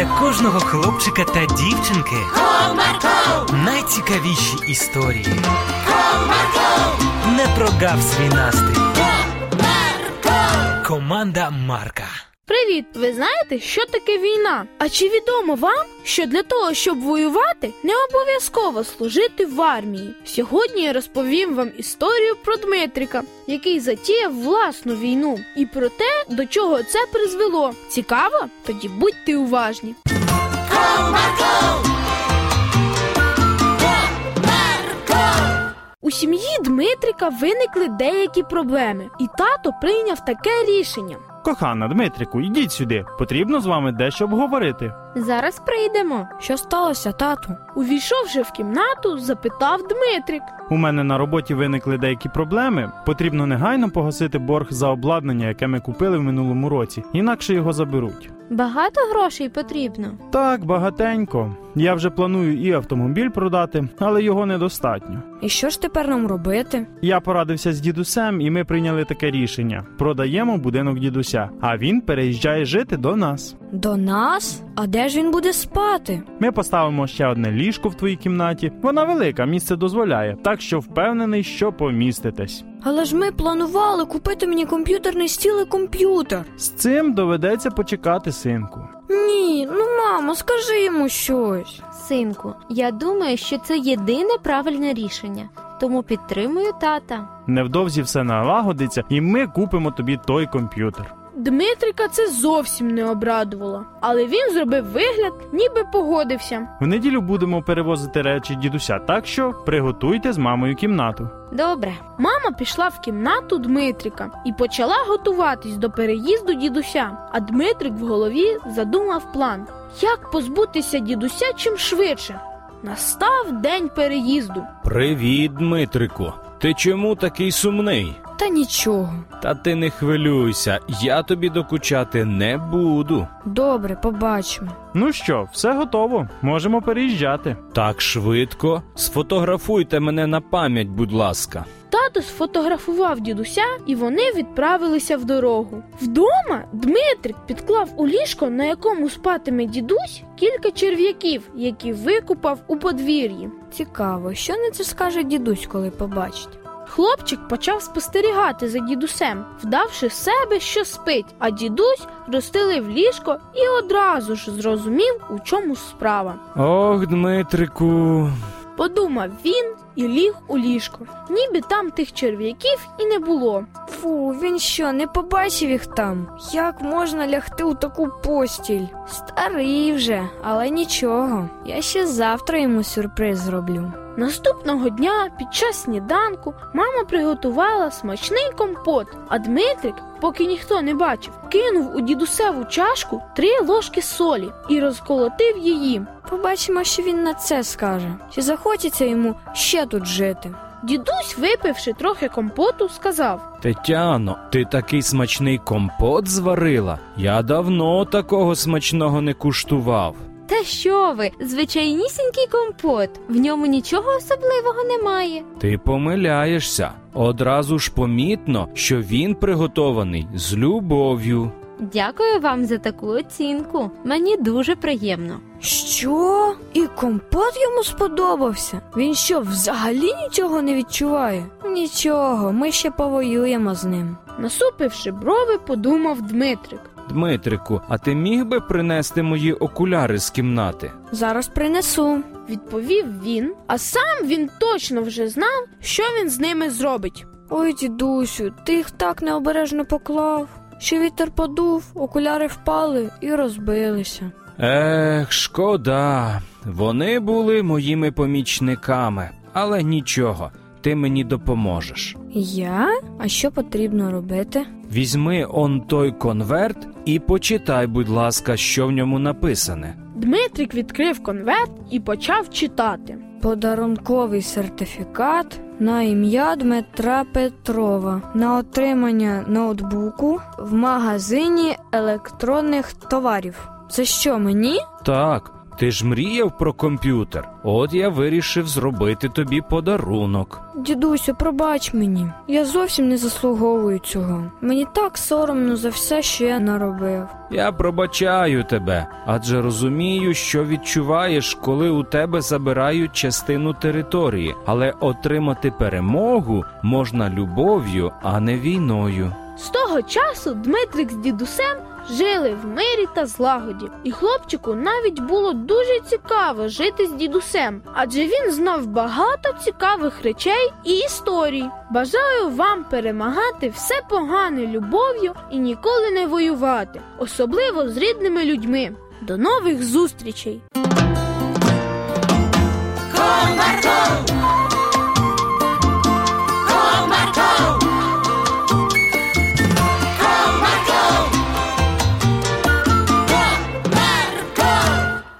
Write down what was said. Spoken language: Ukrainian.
для кожного хлопчика та дівчинки Comarco, найцікавіші історії. Comarco, Не прогав свій настрій. Команда Марка. Привіт! Ви знаєте, що таке війна? А чи відомо вам, що для того, щоб воювати, не обов'язково служити в армії? Сьогодні я розповім вам історію про Дмитрика, який затіяв власну війну, і про те, до чого це призвело. Цікаво? Тоді будьте уважні. У сім'ї Дмитрика виникли деякі проблеми, і тато прийняв таке рішення. Кохана Дмитрику, йдіть сюди. Потрібно з вами дещо обговорити. Зараз прийдемо. Що сталося, тату? Увійшовши в кімнату, запитав Дмитрик. У мене на роботі виникли деякі проблеми. Потрібно негайно погасити борг за обладнання, яке ми купили в минулому році, інакше його заберуть. Багато грошей потрібно. Так, багатенько. Я вже планую і автомобіль продати, але його недостатньо. І що ж тепер нам робити? Я порадився з дідусем, і ми прийняли таке рішення: продаємо будинок дідуся, а він переїжджає жити до нас. До нас? А де ж він буде спати? Ми поставимо ще одне ліжко в твоїй кімнаті. Вона велика, місце дозволяє, так що впевнений, що поміститесь. Але ж ми планували купити мені комп'ютерний стіл і комп'ютер. З цим доведеться почекати, синку. Ні, ну мамо, скажи йому щось. Синку, я думаю, що це єдине правильне рішення, тому підтримую тата. Невдовзі все налагодиться, і ми купимо тобі той комп'ютер. Дмитрика це зовсім не обрадувало, але він зробив вигляд, ніби погодився. В неділю будемо перевозити речі дідуся, так що приготуйте з мамою кімнату. Добре. Мама пішла в кімнату Дмитрика і почала готуватись до переїзду дідуся. А Дмитрик в голові задумав план, як позбутися дідуся чим швидше. Настав день переїзду. Привіт, Дмитрику. Ти чому такий сумний? Та нічого. Та ти не хвилюйся, я тобі докучати не буду. Добре, побачимо. Ну що, все готово, можемо переїжджати. Так швидко. Сфотографуйте мене на пам'ять, будь ласка. Тато сфотографував дідуся, і вони відправилися в дорогу. Вдома Дмитрик підклав у ліжко, на якому спатиме дідусь, кілька черв'яків, які викупав у подвір'ї. Цікаво, що на це скаже дідусь, коли побачить. Хлопчик почав спостерігати за дідусем, вдавши себе, що спить, а дідусь розстелив ліжко і одразу ж зрозумів, у чому справа. Ох, Дмитрику. Подумав він і ліг у ліжко, ніби там тих черв'яків і не було. Фу, він що, не побачив їх там? Як можна лягти у таку постіль? Старий вже, але нічого. Я ще завтра йому сюрприз зроблю. Наступного дня під час сніданку мама приготувала смачний компот, а Дмитрик, поки ніхто не бачив, кинув у дідусеву чашку три ложки солі і розколотив її. Побачимо, що він на це скаже. Чи захочеться йому ще тут жити? Дідусь, випивши трохи компоту, сказав: Тетяно, ти такий смачний компот зварила? Я давно такого смачного не куштував. Та що ви? Звичайнісінький компот. В ньому нічого особливого немає. Ти помиляєшся. Одразу ж помітно, що він приготований з любов'ю. Дякую вам за таку оцінку. Мені дуже приємно. Що? І компот йому сподобався? Він що, взагалі нічого не відчуває? Нічого, ми ще повоюємо з ним. насупивши брови, подумав Дмитрик. Дмитрику, а ти міг би принести мої окуляри з кімнати? Зараз принесу. Відповів він, а сам він точно вже знав, що він з ними зробить. Ой, дідусю, ти їх так необережно поклав. Що вітер подув, окуляри впали і розбилися. Ех, шкода. Вони були моїми помічниками, але нічого, ти мені допоможеш. Я? А що потрібно робити? Візьми он той конверт і почитай, будь ласка, що в ньому написане. Дмитрик відкрив конверт і почав читати. Подарунковий сертифікат на ім'я Дмитра Петрова на отримання ноутбуку в магазині електронних товарів. Це що мені? Так, Ти ж мріяв про комп'ютер. От я вирішив зробити тобі подарунок. Дідусю, пробач мені. Я зовсім не заслуговую цього. Мені так соромно за все, що я наробив. Я пробачаю тебе, адже розумію, що відчуваєш, коли у тебе забирають частину території, але отримати перемогу можна любов'ю, а не війною. З того часу Дмитрик з дідусем жили в мирі та злагоді. І хлопчику навіть було дуже цікаво жити з дідусем, адже він знав багато цікавих речей і історій. Бажаю вам перемагати все погане любов'ю і ніколи не воювати, особливо з рідними людьми. До нових зустрічей! Marco.